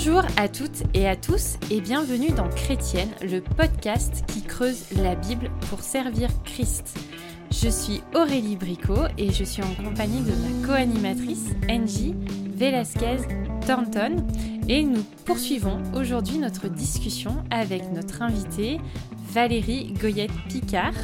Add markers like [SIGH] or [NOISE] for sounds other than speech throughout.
Bonjour à toutes et à tous et bienvenue dans Chrétienne, le podcast qui creuse la Bible pour servir Christ. Je suis Aurélie Bricot et je suis en compagnie de ma co-animatrice Angie Velasquez Thornton et nous poursuivons aujourd'hui notre discussion avec notre invitée Valérie Goyette-Picard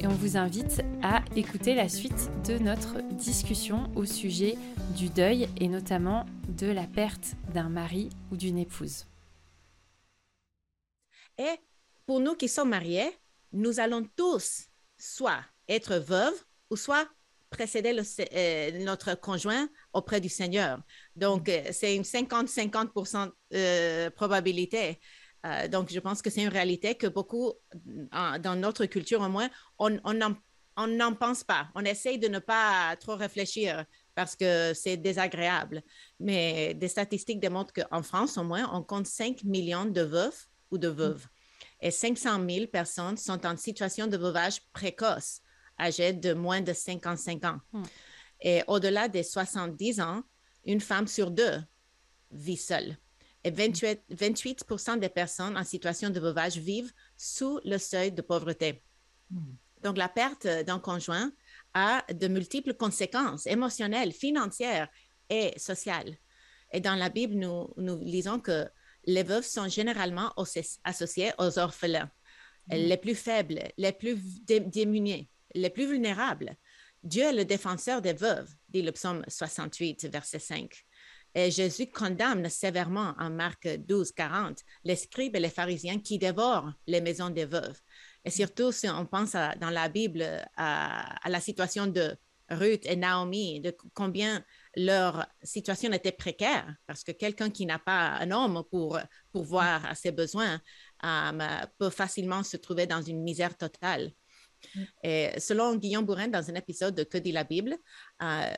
et on vous invite à écouter la suite de notre discussion au sujet du deuil et notamment de la perte d'un mari ou d'une épouse. Et pour nous qui sommes mariés, nous allons tous soit être veuves ou soit précéder le, euh, notre conjoint auprès du Seigneur. Donc, euh, c'est une 50-50% euh, probabilité. Euh, donc, je pense que c'est une réalité que beaucoup, dans notre culture au moins, on n'en pense pas. On essaye de ne pas trop réfléchir parce que c'est désagréable. Mais des statistiques démontrent qu'en France, au moins, on compte 5 millions de veufs ou de veuves. Et 500 000 personnes sont en situation de veuvage précoce, âgées de moins de 55 ans. Hmm. Et au-delà des 70 ans, une femme sur deux vit seule et 28, 28 des personnes en situation de veuvage vivent sous le seuil de pauvreté. Hmm. Donc, la perte d'un conjoint a de multiples conséquences émotionnelles, financières et sociales. Et dans la Bible, nous, nous lisons que les veuves sont généralement associées aux orphelins, hmm. les plus faibles, les plus démunis, les plus vulnérables. Dieu est le défenseur des veuves, dit le psaume 68, verset 5. Et Jésus condamne sévèrement en Marc 12, 40 les scribes et les pharisiens qui dévorent les maisons des veuves. Et surtout, si on pense dans la Bible à, la situation de Ruth et Naomi, de combien leur situation était précaire, parce que quelqu'un qui n'a pas un homme pour voir à ses besoins euh, peut facilement se trouver dans une misère totale. Mm. Et selon Guillaume Bourrin, dans un épisode de Que dit la Bible, euh,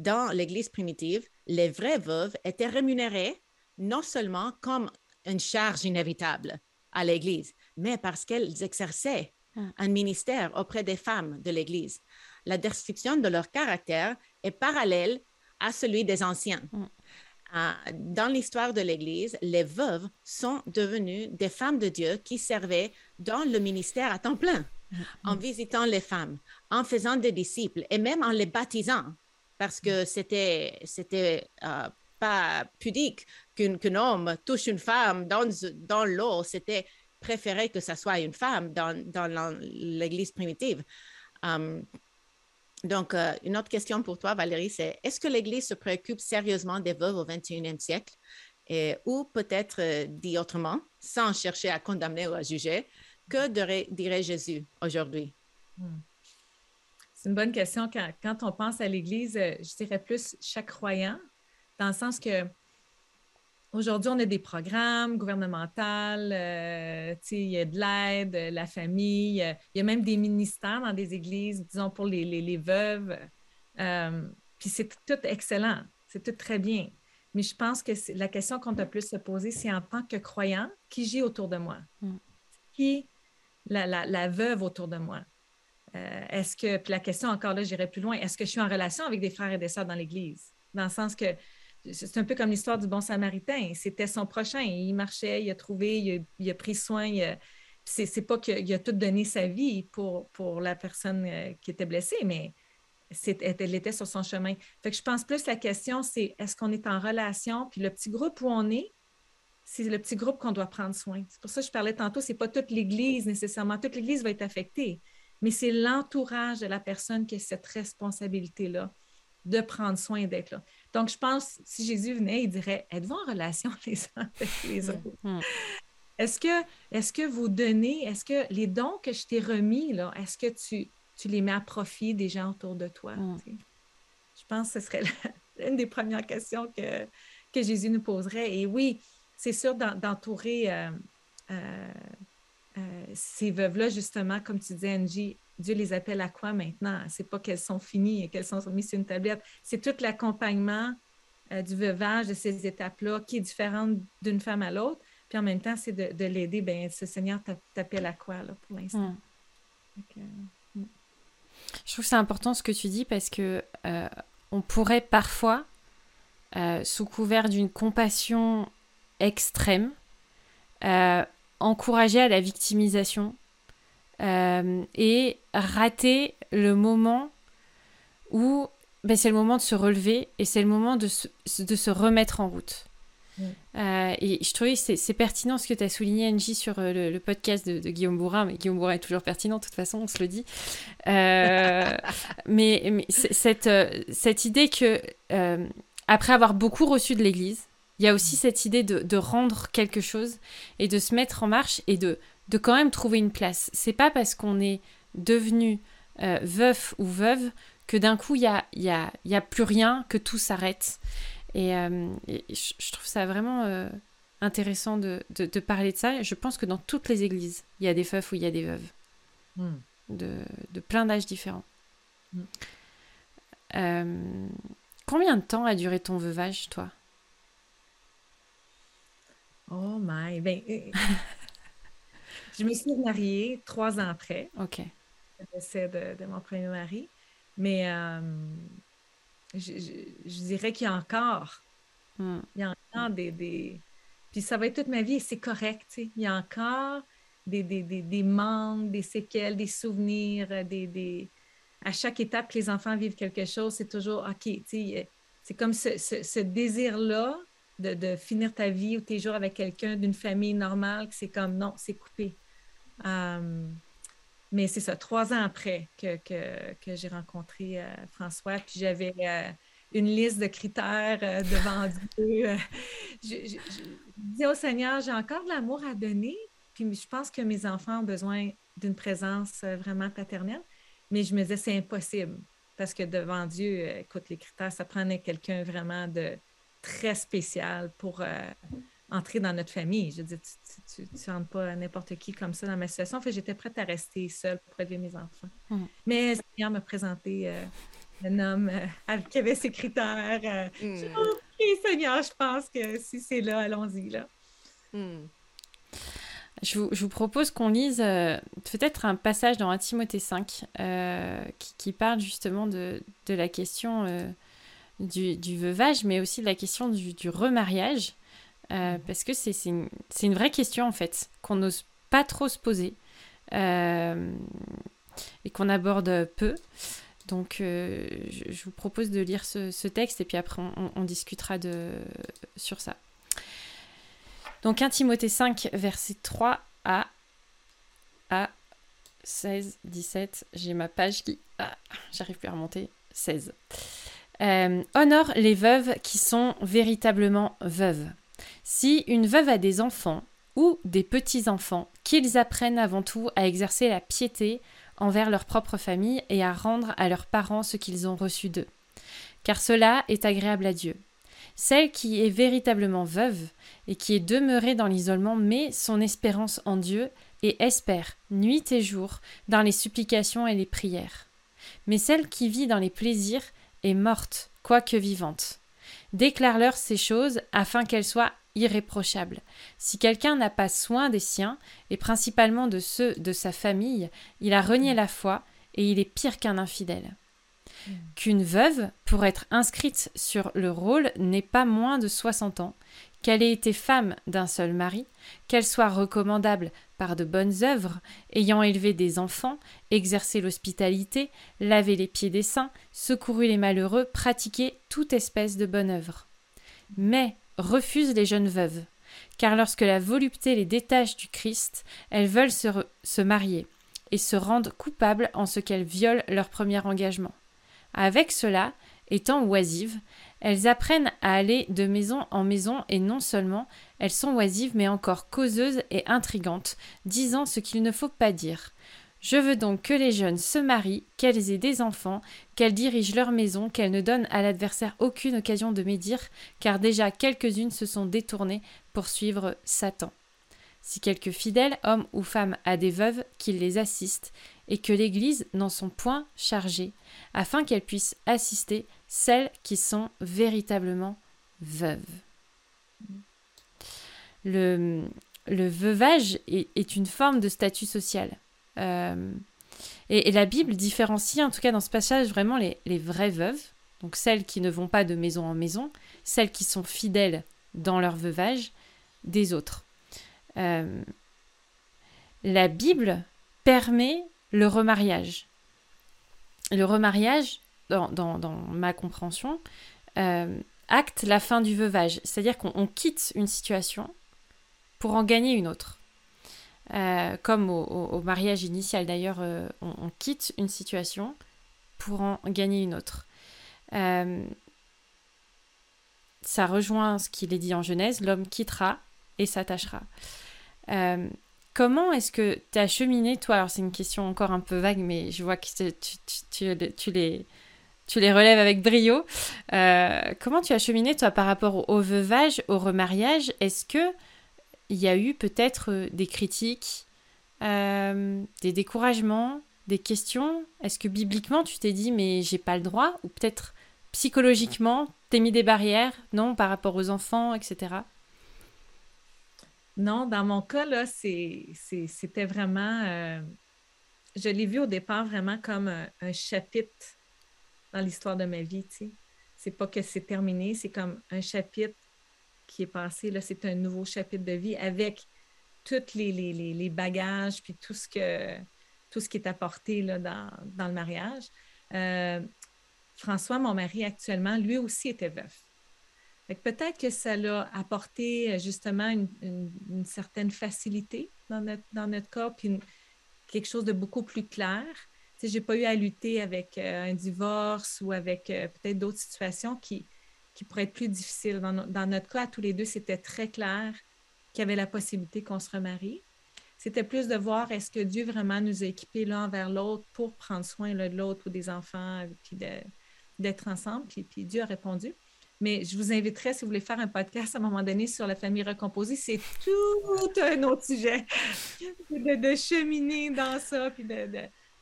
dans l'Église primitive, les vraies veuves étaient rémunérées non seulement comme une charge inévitable à l'Église, mais parce qu'elles exerçaient ah. un ministère auprès des femmes de l'Église. La description de leur caractère est parallèle à celui des anciens. Mm. Ah, dans l'histoire de l'Église, les veuves sont devenues des femmes de Dieu qui servaient dans le ministère à temps plein, en visitant les femmes, en faisant des disciples et même en les baptisant parce que c'était c'était euh, pas pudique qu'un homme touche une femme dans, dans l'eau. C'était préféré que ce soit une femme dans, dans l'Église primitive. Hum, donc, euh, une autre question pour toi, Valérie, c'est est-ce que l'Église se préoccupe sérieusement des veuves au 21e siècle? Et, ou peut-être euh, dit autrement, sans chercher à condamner ou à juger, que dirait Jésus aujourd'hui? Hmm. C'est une bonne question. Quand, on pense à l'Église, euh, je dirais plus chaque croyant, dans le sens que aujourd'hui, on a des programmes gouvernementaux, euh, il y a de l'aide, euh, la famille, il y a même des ministères dans des églises, disons, pour les, les, veuves. puis c'est tout excellent, c'est tout très bien. Mais je pense que la question qu'on doit plus se poser, c'est en tant que croyant, qui j'ai autour de moi? Mm. Qui la, la, la veuve autour de moi? Euh, est-ce que, puis la question encore là, j'irai plus loin, est-ce que je suis en relation avec des frères et des sœurs dans l'Église? Dans le sens que c'est un peu comme l'histoire du bon samaritain. C'était son prochain. Il marchait, il a trouvé, il a, pris soin. C'est pas qu'il a tout donné sa vie pour, pour la personne euh, qui était blessée, mais elle était sur son chemin. Fait que je pense plus la question, c'est est-ce qu'on est en relation? Puis le petit groupe où on est, c'est le petit groupe qu'on doit prendre soin. C'est pour ça que je parlais tantôt, c'est pas toute l'Église nécessairement. Toute l'Église va être affectée mais c'est l'entourage de la personne qui a cette responsabilité-là de prendre soin d'être là. Donc, je pense, si Jésus venait, il dirait, êtes-vous en relation [LAUGHS] les uns avec les autres? Hmm. Est-ce que, est que vous donnez, est-ce que les dons que je t'ai remis, là, est-ce que tu, tu les mets à profit des gens autour de toi? Hmm. Je pense que ce serait [LAUGHS] une des premières questions que, que Jésus nous poserait. Et oui, c'est sûr d'entourer euh, euh, euh, ces veuves-là, justement, comme tu disais, Angie, Dieu les appelle à quoi maintenant? C'est pas qu'elles sont finies et qu'elles sont mises sur une tablette. C'est tout l'accompagnement euh, du veuvage, de ces étapes-là, qui est différente d'une femme à l'autre. Puis en même temps, c'est de, l'aider. Bien, ce Seigneur t'appelle à quoi, là, pour l'instant? Hmm. Hmm. Je trouve que c'est important ce que tu dis parce que euh, on pourrait parfois, sous couvert d'une compassion extrême, encourager à la victimisation euh, et rater le moment où ben, c'est le moment de se relever et c'est le moment de se, de se remettre en route. Euh, et je trouvais que c'est pertinent ce que tu as souligné, Angie, sur le, podcast de, Guillaume Bourrin. Mais Guillaume Bourrin est toujours pertinent, de toute façon, on se le dit. [LAUGHS] mais, mais cette, cette idée que, après avoir beaucoup reçu de l'Église, il y a aussi cette idée de, rendre quelque chose et de se mettre en marche et de, de quand même trouver une place. C'est pas parce qu'on est devenu euh, veuf ou veuve que d'un coup il y a, y, a, y a, plus rien, que tout s'arrête. Et, euh, je trouve ça vraiment euh, intéressant de, de, parler de ça. Je pense que dans toutes les églises, il y a des veufs ou il y a des veuves. Hmm. De, de, plein d'âges différents. Hmm. combien de temps a duré ton veuvage, toi? Oh my. Ben, euh, je me suis mariée trois ans après. OK. Le décès de, mon premier mari. Mais euh, je, dirais qu'il y a encore. Hmm. Il y a encore des, Puis ça va être toute ma vie et c'est correct. Il y a encore des, des, des, manques, des séquelles, des souvenirs, des, des... À chaque étape que les enfants vivent quelque chose, c'est toujours OK. C'est comme ce, ce désir-là de, finir ta vie ou tes jours avec quelqu'un d'une famille normale, que c'est comme non, c'est coupé. Euh, mais c'est ça, trois ans après que, que, j'ai rencontré euh, François, puis j'avais euh, une liste de critères devant Dieu. [LAUGHS] je, dis au Seigneur, j'ai encore de l'amour à donner, puis je pense que mes enfants ont besoin d'une présence vraiment paternelle, mais je me disais, c'est impossible, parce que devant Dieu, écoute, les critères, ça prenait quelqu'un vraiment de très spécial pour euh, entrer dans notre famille. Je veux dire, tu ne rentres pas n'importe qui comme ça dans ma situation. En fait, j'étais prête à rester seule pour élever mes enfants. Mm. Mais Seigneur m'a présenté euh, un homme euh, qui avait ses critères. Mm. Seigneur, je pense que si c'est là, allons-y. là. Mm. Je vous, propose qu'on lise peut-être un passage dans 1 Timothée 5 qui, parle justement de, de la question du, veuvage, mais aussi de la question du, remariage, euh, mhm. parce que c'est une, une, vraie question en fait, qu'on n'ose pas trop se poser euh, et qu'on aborde peu. Donc euh, je, vous propose de lire ce, texte et puis après on, discutera de, sur ça. Donc 1 Timothée 5, verset 3 à, à 16, 17. J'ai ma page qui... Ah, J'arrive plus à remonter. 16. Euh, honore les veuves qui sont véritablement veuves. Si une veuve a des enfants ou des petits-enfants, qu'ils apprennent avant tout à exercer la piété envers leur propre famille et à rendre à leurs parents ce qu'ils ont reçu d'eux. Car cela est agréable à Dieu. Celle qui est véritablement veuve et qui est demeurée dans l'isolement met son espérance en Dieu et espère, nuit et jour, dans les supplications et les prières. Mais celle qui vit dans les plaisirs est morte, quoique vivante. Déclare-leur ces choses afin qu'elles soient irréprochables. Si quelqu'un n'a pas soin des siens, et principalement de ceux de sa famille, il a renié la foi, et il est pire qu'un infidèle. Hmm. Qu'une veuve, pour être inscrite sur le rôle, n'ait pas moins de soixante ans, qu'elle ait été femme d'un seul mari, qu'elle soit recommandable par de bonnes œuvres, ayant élevé des enfants, exercé l'hospitalité, lavé les pieds des saints, secouru les malheureux, pratiqué toute espèce de bonne œuvre. Mais refuse les jeunes veuves, car lorsque la volupté les détache du Christ, elles veulent se, se marier, et se rendent coupables en ce qu'elles violent leur premier engagement. Avec cela, étant oisives, elles apprennent à aller de maison en maison et non seulement elles sont oisives mais encore causeuses et intrigantes, disant ce qu'il ne faut pas dire. Je veux donc que les jeunes se marient, qu'elles aient des enfants, qu'elles dirigent leur maison, qu'elles ne donnent à l'adversaire aucune occasion de médire, car déjà quelques-unes se sont détournées pour suivre Satan. Si quelque fidèle homme ou femme a des veuves, qu'il les assiste, et que l'Église n'en sont point chargée, afin qu'elles puissent assister celles qui sont véritablement veuves. Le, le veuvage est, une forme de statut social. Euh, et, la Bible différencie, en tout cas dans ce passage, vraiment les, vraies veuves, donc celles qui ne vont pas de maison en maison, celles qui sont fidèles dans leur veuvage, des autres. Euh, la Bible permet le remariage. Le remariage, dans, ma compréhension, euh, acte la fin du veuvage. C'est-à-dire qu'on quitte une situation pour en gagner une autre. Euh, comme au, mariage initial d'ailleurs, euh, on, quitte une situation pour en gagner une autre. ça rejoint ce qu'il est dit en Genèse, l'homme quittera et s'attachera. Comment est-ce que tu as cheminé, toi? Alors, c'est une question encore un peu vague, mais je vois que tu, les, tu les relèves avec brio. Euh, comment tu as cheminé, toi, par rapport au veuvage, au remariage? Est-ce que il y a eu peut-être euh, des critiques, euh, des découragements, des questions? Est-ce que bibliquement, tu t'es dit, mais j'ai pas le droit? Ou peut-être psychologiquement, t'es mis des barrières, non, par rapport aux enfants, etc. Non, dans mon cas, là, c'était vraiment. Je l'ai vu au départ vraiment comme un, chapitre dans l'histoire de ma vie. Tu sais. C'est pas que c'est terminé, c'est comme un chapitre qui est passé. Là, c'est un nouveau chapitre de vie avec tous les, bagages puis tout ce que tout ce qui est apporté là, dans, dans le mariage. Euh, François, mon mari actuellement, lui aussi était veuf. Peut-être que ça l'a apporté euh, justement une, certaine facilité dans notre, dans notre cas, puis quelque chose de beaucoup plus clair. Je n'ai pas eu à lutter avec euh, un divorce ou avec euh, peut-être d'autres situations qui, qui pourraient être plus difficiles. Dans, dans notre cas, tous les deux, c'était très clair qu'il y avait la possibilité qu'on se remarie. C'était plus de voir est-ce que Dieu vraiment nous a équipés l'un vers l'autre pour prendre soin de l'autre ou des enfants, puis d'être ensemble. Puis, puis Dieu a répondu. Mais je vous inviterais, si vous voulez faire un podcast à un moment donné sur la famille recomposée, c'est tout un autre sujet [LAUGHS] de, cheminer dans ça, puis de,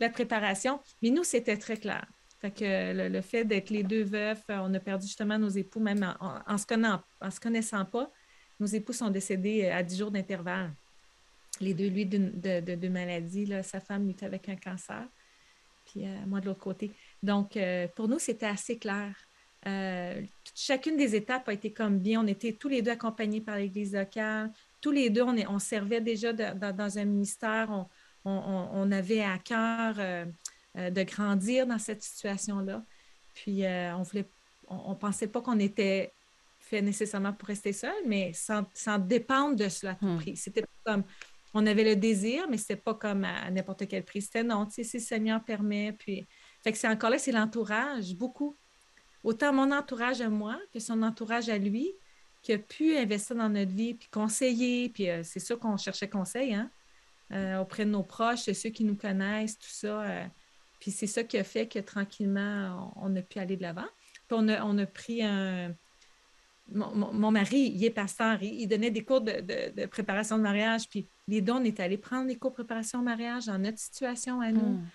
la préparation. Mais nous, c'était très clair. Le, fait d'être les deux veufs, on a perdu justement nos époux, même en, se, se connaissant pas. Nos époux sont décédés à 10 jours d'intervalle. Les deux, lui, de, de, maladie. Là, sa femme lui était avec un cancer, puis euh, moi de l'autre côté. Donc, euh, pour nous, c'était assez clair. Euh, chacune des étapes a été comme bien. On était tous les deux accompagnés par l'Église locale. Tous les deux, on, on servait déjà dans un ministère. Avait à cœur euh, euh, de grandir dans cette situation-là. Puis, on voulait, on ne pensait pas qu'on était fait nécessairement pour rester seul, mais sans, dépendre de cela à tout hmm. prix. C'était comme, on avait le désir, mais c'était pas comme à, n'importe quel prix. C'était non, tu sais, si le Seigneur permet. Puis, fait que c'est encore là, c'est l'entourage, beaucoup autant mon entourage à moi que son entourage à lui, qui a pu investir dans notre vie, puis conseiller, puis euh, c'est sûr qu'on cherchait conseil, hein, euh, auprès de nos proches, ceux qui nous connaissent, tout ça. Euh, puis c'est ça qui a fait que tranquillement, on, a pu aller de l'avant. Puis on a, on a pris un... Mon, mari, il est pasteur, il, donnait des cours de, préparation de mariage, puis les deux, on est allés prendre les cours de préparation de mariage dans notre situation à nous, hmm.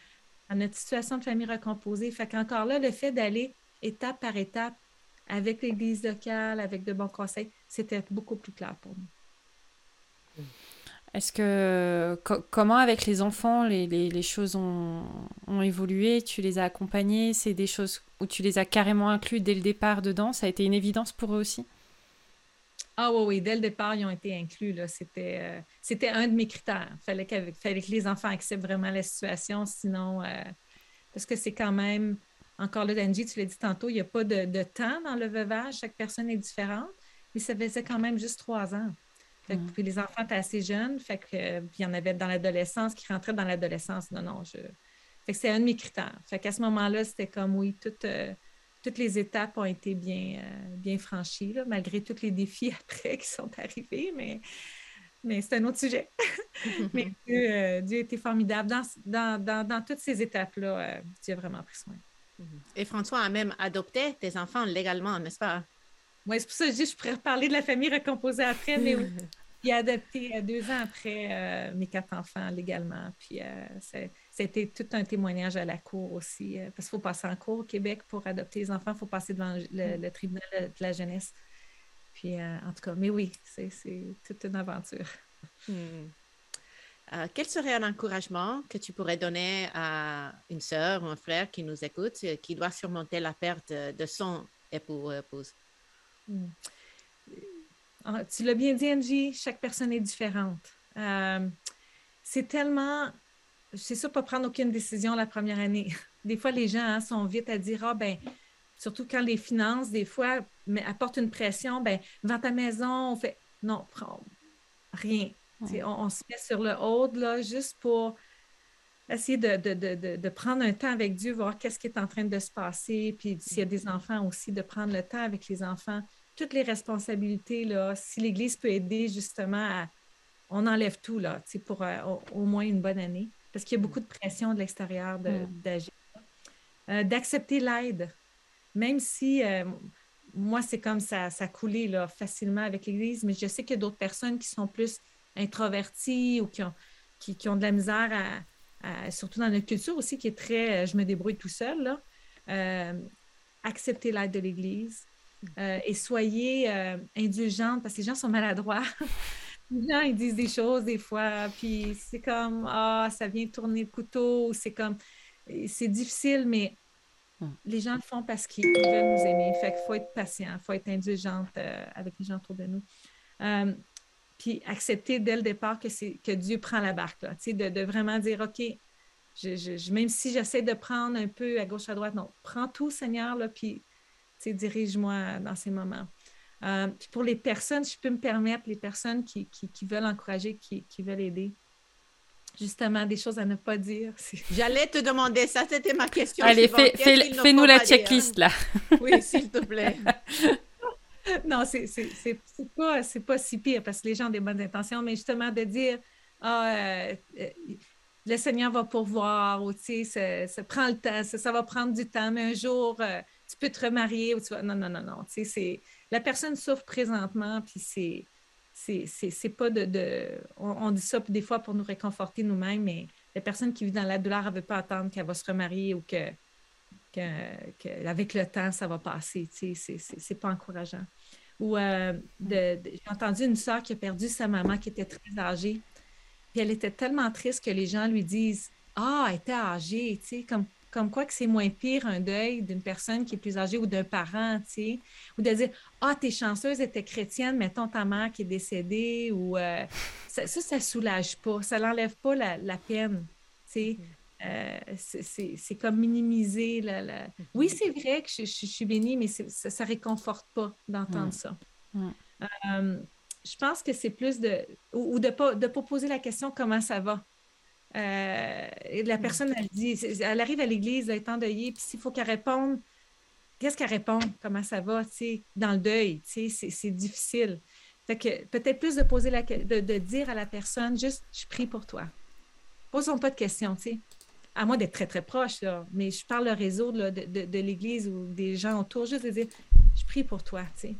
dans notre situation de famille recomposée. Fait qu'encore là, le fait d'aller étape par étape, avec l'Église locale, avec de bons conseils, c'était beaucoup plus clair pour nous. Est-ce que, comment avec les enfants, les, choses ont, évolué? Tu les as accompagnés? C'est des choses où tu les as carrément inclus dès le départ dedans? Ça a été une évidence pour eux aussi? Ah oui, oui, dès le départ, ils ont été inclus. C'était, euh, c'était un de mes critères. Il fallait, fallait, que les enfants acceptent vraiment la situation, sinon, euh, parce que c'est quand même encore là, Angie, tu l'as dit tantôt, il n'y a pas de, temps dans le veuvage, chaque personne est différente, mais ça faisait quand même juste trois ans. Mm. Puis les enfants étaient assez jeunes, fait que, puis il y en avait dans l'adolescence qui rentraient dans l'adolescence. Non, non, je. Fait que c'est un de mes critères. Fait qu'à ce moment-là, c'était comme oui, toutes, euh, toutes les étapes ont été bien, euh, bien franchies, malgré tous les défis [LAUGHS] après qui sont arrivés, mais, mais c'est un autre sujet. [LAUGHS] mais euh, Dieu, a été formidable. Dans, dans, dans toutes ces étapes-là, Dieu a vraiment pris soin. Mhm. Et François a même adopté tes enfants légalement, n'est-ce pas? Oui, c'est pour ça que je dis je pourrais reparler de la famille recomposée après, mais oui. [LAUGHS] Il a adopté euh, deux ans après euh, mes quatre enfants légalement. Puis euh, c'était tout un témoignage à la cour aussi. parce qu'il faut passer en cour au Québec pour adopter les enfants. Il faut passer devant le, tribunal de la jeunesse. Puis en tout cas, mais oui, c'est toute une aventure. Mm. Euh, quel serait un encouragement que tu pourrais donner à une sœur ou un frère qui nous écoute, euh, qui doit surmonter la perte de son époux ou épouse? Hmm. tu l'as bien dit, Angie, chaque personne est différente. Euh, c'est tellement, c'est ça, pas prendre aucune décision la première année. [LAUGHS] Des fois, les gens hein, sont vite à dire, ah ben, surtout quand les finances, des fois, mais apportent une pression, ben, vends ta maison, on fait, non, rien. On, se met sur le haut, là, juste pour essayer de, prendre un temps avec Dieu, voir qu'est-ce qui est en train de se passer, puis s'il y a des enfants aussi, de prendre le temps avec les enfants. Toutes les responsabilités, là, si l'Église peut aider justement à... On enlève tout, là, pour euh, au, moins une bonne année, parce qu'il y a beaucoup de pression de l'extérieur mm. d'agir. Euh, d'accepter l'aide, même si... Euh, moi, c'est comme ça, ça coulait là, facilement avec l'Église, mais je sais qu'il y a d'autres personnes qui sont plus introverties ou qui ont, qui, ont de la misère à, surtout dans notre culture aussi, qui est très euh, je me débrouille tout seul, là. Euh, acceptez l'aide de l'Église euh, et soyez indulgente parce que les gens sont maladroits. [LAUGHS] les gens, ils disent des choses des fois, puis c'est comme, ah, ça vient tourner le couteau, c'est comme, c'est difficile, mais Hum. Les gens le font parce qu'ils veulent nous aimer. Fait qu'il faut être patient, il faut être indulgente euh, avec les gens autour de nous. Euh, puis accepter dès le départ que, c'est, que Dieu prend la barque, là, de, de vraiment dire, OK, je, même si j'essaie de prendre un peu à gauche, à droite, non, prends tout, Seigneur, là, puis dirige-moi dans ces moments. Euh, puis pour les personnes, je peux me permettre, les personnes qui, qui, veulent encourager, qui, qui veulent aider, justement des choses à ne pas dire. [LAUGHS] Pas te demander ça, c'était ma question. Allez, fais-nous la checklist là. oui, s'il te plaît. [LAUGHS] [LAUGHS] non, c'est pas, pas si pire parce que les gens ont des bonnes intentions, mais justement de dire ah, euh, euh, le Seigneur va pourvoir ou tu sais, ça, prend le temps, ça, va prendre du temps, mais un jour euh, tu peux te remarier ou tu vas. Non, non, non, non. Tu sais, la personne souffre présentement, puis c'est c'est pas de. on, dit ça des fois pour nous réconforter nous-mêmes, mais la personne qui vit dans la douleur, elle ne veut pas attendre qu'elle va se remarier ou que, que, avec le temps, ça va passer. C'est pas encourageant. Ou euh, j'ai entendu une soeur qui a perdu sa maman qui était très âgée. Puis elle était tellement triste que les gens lui disent Ah, elle était âgée, tu sais, comme comme quoi que c'est moins pire un deuil d'une personne qui est plus âgée ou d'un parent, tu sais, ou de dire ah t'es chanceuse, était chrétienne, mettons ta mère qui est décédée ou euh, ça, ça, ça soulage pas, ça n'enlève pas la, peine, tu sais. Euh, c'est comme minimiser la. Mm-hmm. Oui, c'est vrai que je, suis bénie, mais ça ne réconforte pas d'entendre ça. Euh, je pense que c'est plus de. ou, de ne pas, de pas poser la question comment ça va. Euh, la personne, elle dit, elle arrive à l'église, elle est endeuillée, puis s'il faut qu'elle réponde, qu'est-ce qu'elle répond? Comment ça va, tu sais, dans le deuil, tu sais, c'est difficile. Fait que peut-être plus de poser la de, de, dire à la personne, juste, je prie pour toi. Posons pas de questions, tu sais. À moi d'être très, très proche, là, mais je parle le réseau de, de l'Église ou des gens autour, juste de dire, je prie pour toi, tu sais.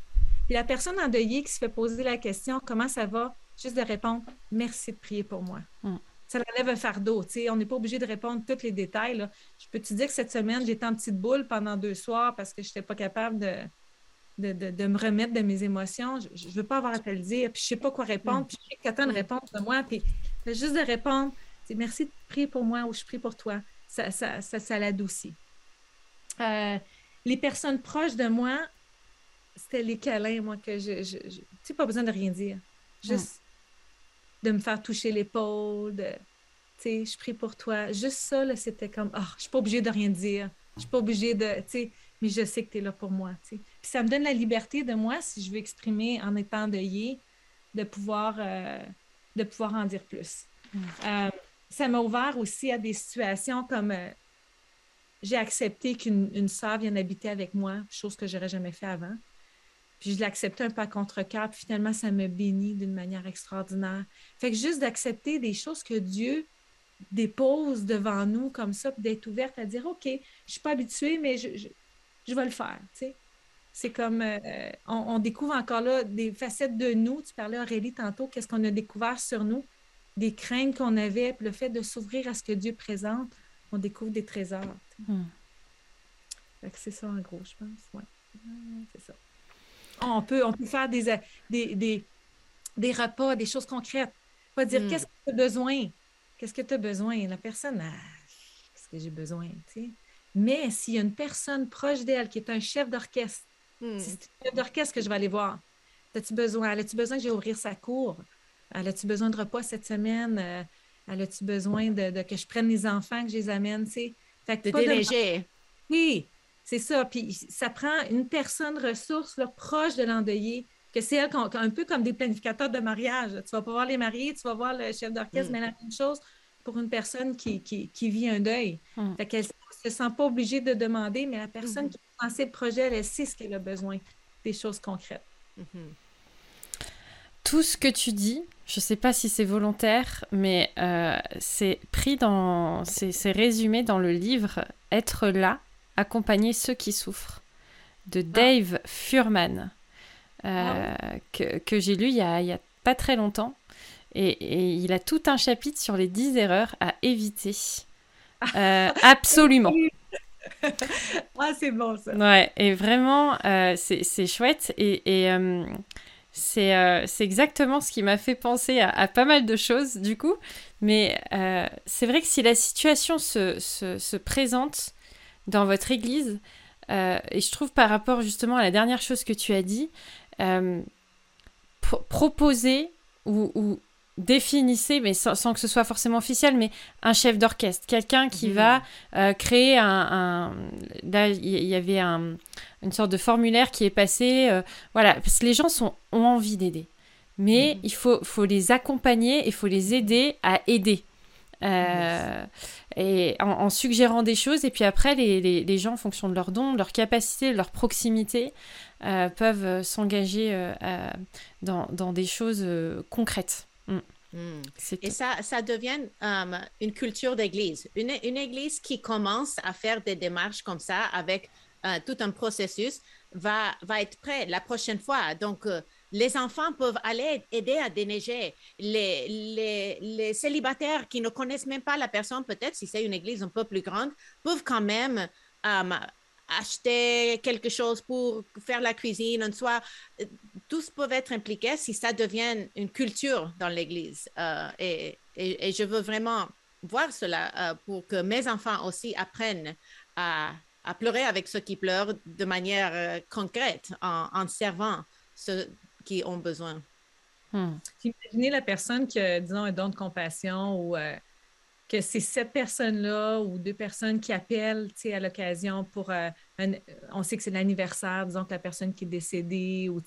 Puis la personne endeuillée qui se fait poser la question, comment ça va? Juste de répondre, merci de prier pour moi. Mm ça enlève un fardeau. On n'est pas obligé de répondre tous les détails. Je peux te dire que cette semaine, j'étais en petite boule pendant deux soirs parce que je n'étais pas capable de, de, me remettre de mes émotions? Je ne veux pas avoir à te le dire. Puis je ne sais pas quoi répondre. Mm. Puis je sais que tu une réponse de moi. Puis juste de répondre, c'est merci de prier pour moi ou je prie pour toi. Ça, ça, ça, l'adoucit. Euh, les personnes proches de moi, c'était les câlins, moi, que je. je, tu sais, pas besoin de rien dire. Juste de me faire toucher l'épaule, de, tu sais, je prie pour toi. Juste ça, là, c'était comme, oh, je suis pas obligée de rien dire. Je suis pas obligée de, tu sais, mais je sais que tu es là pour moi, tu sais. Puis ça me donne la liberté de moi, si je veux exprimer en étant deuillée, de pouvoir, euh, de pouvoir en dire plus. Mm. Euh, ça m'a ouvert aussi à des situations comme euh, j'ai accepté qu'une une sœur vienne habiter avec moi, chose que j'aurais jamais fait avant. Puis je l'acceptais un peu à contre-cœur, puis finalement, ça me bénit d'une manière extraordinaire. Fait que juste d'accepter des choses que Dieu dépose devant nous comme ça, puis d'être ouverte à dire, OK, je ne suis pas habituée, mais je, je, vais le faire, C'est comme, euh, on, découvre encore là des facettes de nous. Tu parlais, Aurélie, tantôt, qu'est-ce qu'on a découvert sur nous, des craintes qu'on avait, puis le fait de s'ouvrir à ce que Dieu présente, on découvre des trésors. Hmm. c'est ça, en gros, je pense. Ouais. C'est ça on peut, on peut faire des, des, des, repas, des choses concrètes. Pas dire hmm. qu'est-ce que tu as besoin? Qu'est-ce que tu as besoin? La personne, ah, qu'est-ce que j'ai besoin? Mais s'il y a une personne proche d'elle qui est un chef d'orchestre, hmm. c'est un chef d'orchestre que je vais aller voir. As-tu besoin? As-tu besoin que j'ai ouvrir sa cour? As-tu besoin de repas cette semaine? As-tu besoin de, que je prenne les enfants, que je les amène? Fait que de déneiger. Oui, c'est ça. Puis ça prend une personne ressource là, proche de l'endeuillé, que c'est elle, un peu comme des planificateurs de mariage. Tu vas pas voir les mariés, tu vas voir le chef d'orchestre, mm. mais la même chose pour une personne qui, qui, vit un deuil. Mm. Fait qu'elle ne se sent pas obligée de demander, mais la personne mm-hmm. qui a pensé le projet, elle sait ce qu'elle a besoin, des choses concrètes. Mm-hmm. Tout ce que tu dis, je ne sais pas si c'est volontaire, mais euh, c'est pris dans, c'est résumé dans le livre Être là, accompagner ceux qui souffrent de ah. Dave Furman, euh, ah que, j'ai lu il y, a, pas très longtemps. Et, il a tout un chapitre sur les 10 erreurs à éviter. Euh, absolument. [LAUGHS] ah, c'est bon ça. Ouais, et vraiment, c'est chouette. Et, et c'est exactement ce qui m'a fait penser à, pas mal de choses, du coup. Mais c'est vrai que si la situation se, se, se présente dans votre église. Euh, et je trouve par rapport justement à la dernière chose que tu as dit, euh, proposer ou, ou, définissez, mais sans, que ce soit forcément officiel, mais un chef d'orchestre, quelqu'un qui mmh. va euh, créer un, Là, il y, avait un, une sorte de formulaire qui est passé. voilà, parce que les gens sont, ont envie d'aider. Mais mmh. il faut, faut les accompagner et il faut les aider à aider. Euh, et en, suggérant des choses. Et puis après, les, les, gens, en fonction de leurs dons, leur capacité, leur proximité, euh, peuvent s'engager euh, dans, dans, des choses concrètes. Mm. Mm. Et ça, ça devient une culture d'église. Une, une, église qui commence à faire des démarches comme ça avec tout un processus va, va être prêt la prochaine fois. Donc, les enfants peuvent aller aider à déneiger. Les, les, célibataires qui ne connaissent même pas la personne, peut-être si c'est une église un peu plus grande, peuvent quand même euh, acheter quelque chose pour faire la cuisine un soir. Tous peuvent être impliqués si ça devient une culture dans l'église. Euh, et, et, je veux vraiment voir cela euh, pour que mes enfants aussi apprennent à, à, pleurer avec ceux qui pleurent de manière concrète en, en servant ce, qui ont besoin. Hmm. Imaginez la personne qui a, disons, un don de compassion ou euh, que c'est cette personne-là ou deux personnes qui appellent à l'occasion pour euh, on sait que c'est l'anniversaire, disons que la personne qui est décédée ou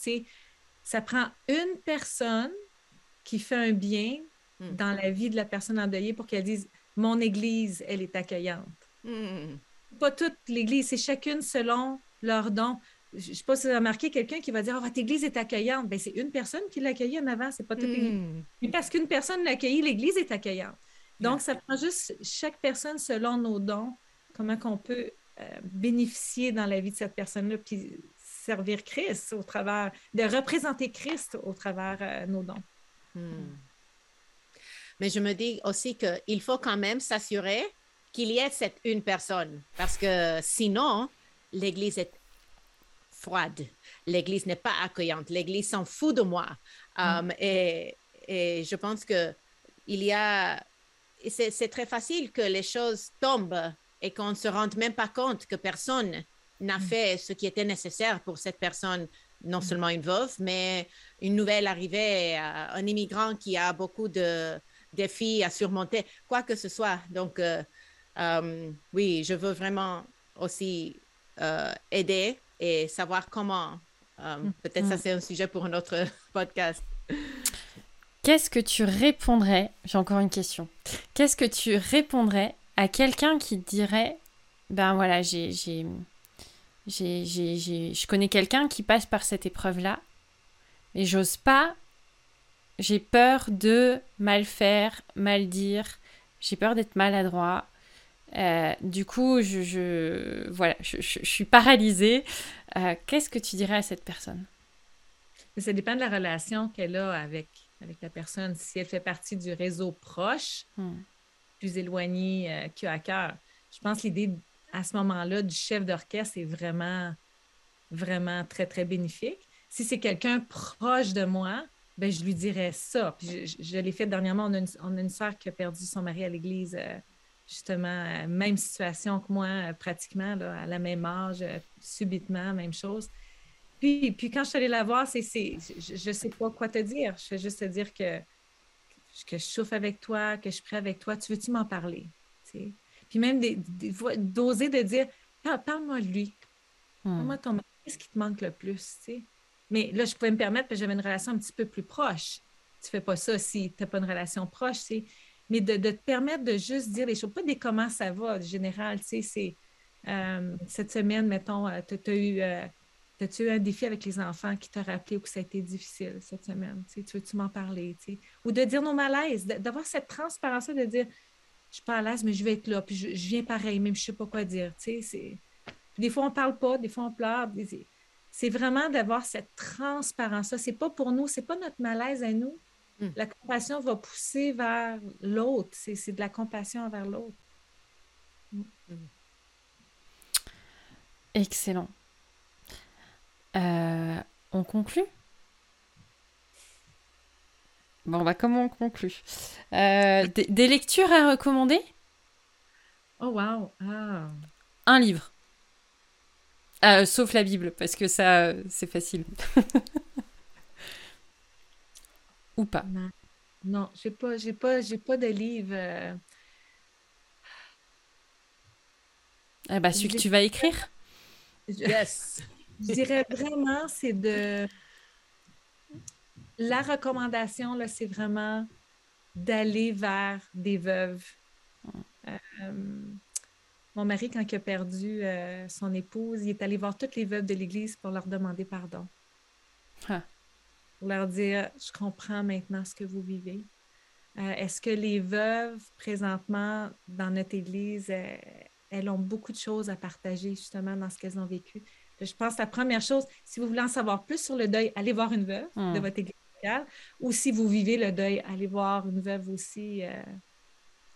ça prend une personne qui fait un bien hmm. dans la vie de la personne endeuillée pour qu'elle dise mon église, elle est accueillante. Hmm. Pas toute l'église, c'est chacune selon leur don je ne sais pas si vous avez remarqué quelqu'un qui va dire oh, votre église est accueillante. Ben, c'est une personne qui l'accueille en avant, c'est pas toute l'église. Hmm. parce qu'une personne l'accueille, l'église est accueillante. Donc, ça prend juste chaque personne selon nos dons, comment qu'on peut euh, bénéficier dans la vie de cette personne-là, puis servir Christ au travers, de représenter Christ au travers euh, nos dons. Hmm. Mais je me dis aussi qu'il faut quand même s'assurer qu'il y ait cette une personne, parce que sinon, l'Église est froide. L'Église n'est pas accueillante. L'Église s'en fout de moi. Mm. Um, et, et, je pense que il y a... C'est très facile que les choses tombent et qu'on ne se rende même pas compte que personne n'a mm. fait ce qui était nécessaire pour cette personne, non mm. seulement une veuve, mais une nouvelle arrivée, euh, un immigrant qui a beaucoup de défis à surmonter, quoi que ce soit. Donc, euh, um, oui, je veux vraiment aussi euh, aider et savoir comment. Euh, mm. Peut-être ça, mm. c'est un sujet pour un autre [LAUGHS] podcast. Qu'est-ce que tu répondrais J'ai encore une question. Qu'est-ce que tu répondrais à quelqu'un qui dirait Ben voilà, j'ai, j'ai, j'ai, je connais quelqu'un qui passe par cette épreuve-là, mais j'ose pas. J'ai peur de mal faire, mal dire. J'ai peur d'être maladroit. Euh, du coup, je, voilà, je, suis paralysée. Euh, qu'est-ce que tu dirais à cette personne? Ça dépend de la relation qu'elle a avec, avec la personne. Si elle fait partie du réseau proche, hmm. plus éloigné euh, que à cœur. Je pense que l'idée à ce moment-là du chef d'orchestre est vraiment, vraiment très, très bénéfique. Si c'est quelqu'un proche de moi, ben, je lui dirais ça. Puis je, l'ai fait dernièrement. On a, une, on a une soeur qui a perdu son mari à l'église justement, euh, même situation que moi, euh, pratiquement, à la même âge, euh, subitement, même chose. Puis, puis quand je suis allée la voir, c'est, je ne sais pas quoi te dire. Je vais juste te dire que, que je souffre avec toi, que je suis prêt avec toi. Tu veux-tu m'en parler? Puis même d'oser de dire parle-moi de lui. Hmm. Parle-moi de ton mari. Qu'est-ce qui te manque le plus? Mais là, je pouvais me permettre parce que j'avais une relation un petit peu plus proche. Tu ne fais pas ça si tu n'as pas une relation proche. Mais de, te permettre de juste dire les choses, pas des comment ça va, en général. C'est euh, cette semaine, mettons, euh, tu as eu. Euh, As-tu eu un défi avec les enfants qui t'a rappelé ou que ça a été difficile cette semaine? Tu veux-tu m'en parler? Ou de dire nos malaises, d'avoir cette transparence de dire je suis pas à l'aise, mais je vais être là, puis je, viens pareil, même je sais pas quoi dire. Des fois, on parle pas, des fois, on pleure. C'est vraiment d'avoir cette transparence-là. C'est pas pour nous, c'est pas notre malaise à nous. Hmm. La compassion va pousser vers l'autre. C'est de la compassion envers l'autre. Hmm. Excellent. Euh, on conclut? Bon, bah, comment on conclut? Euh, des, lectures à recommander? Oh, wow! Ah. Un livre. Euh, sauf la Bible, parce que ça, c'est facile. [LAUGHS] Ou pas? Non, j'ai pas, j'ai pas, j'ai pas de livre. Euh. Eh bah, celui que tu vas écrire. Yes. [LAUGHS] Je dirais vraiment, c'est de la recommandation, là, c'est vraiment d'aller vers des veuves. Euh, mon mari, quand il a perdu euh, son épouse, il est allé voir toutes les veuves de l'Église pour leur demander pardon. Ah. Pour leur dire, je comprends maintenant ce que vous vivez. Euh, est-ce que les veuves, présentement, dans notre Église, elles ont beaucoup de choses à partager justement dans ce qu'elles ont vécu? Je pense que la première chose, si vous voulez en savoir plus sur le deuil, allez voir une veuve de hmm. votre Église ou si vous vivez le deuil, allez voir une veuve aussi. Euh,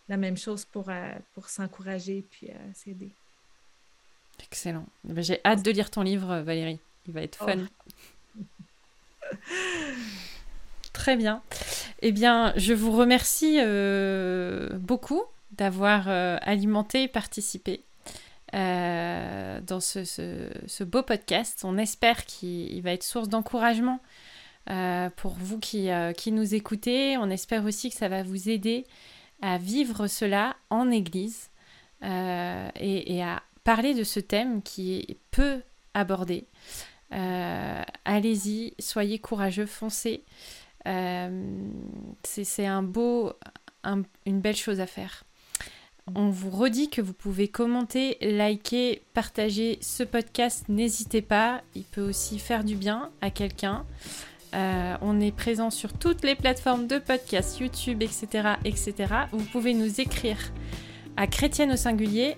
la même chose pour, euh, pour s'encourager puis euh, s'aider. Excellent. Eh ben, j'ai hâte de lire ton livre, Valérie. Il va être fun. Oh. [LAUGHS] [LAUGHS] Très bien. Eh bien, je vous remercie beaucoup d'avoir alimenté et participé dans ce, beau podcast. On espère qu'il va être source d'encouragement euh, pour vous qui, euh, nous écoutez. On espère aussi que ça va vous aider à vivre cela en Église euh, et, à parler de ce thème qui est peu abordé. Allez-y, soyez courageux, foncez. C'est un beau, une belle chose à faire. On vous redit que vous pouvez commenter, liker, partager ce podcast. N'hésitez pas, il peut aussi faire du bien à quelqu'un. Euh, on est présent sur toutes les plateformes de podcast, YouTube, etc., etc. Vous pouvez nous écrire à chrétienne au singulier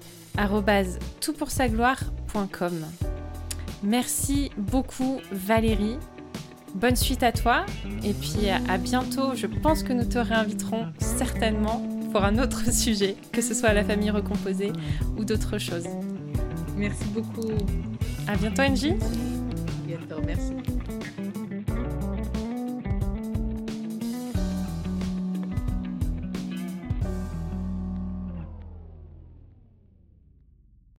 toutpoursagloire.com. Merci beaucoup Valérie. Bonne suite à toi et puis à bientôt. Je pense que nous te réinviterons certainement pour un autre [LAUGHS] sujet, que ce soit la famille recomposée ou d'autres choses. Merci beaucoup. À bientôt Angie. bientôt, merci.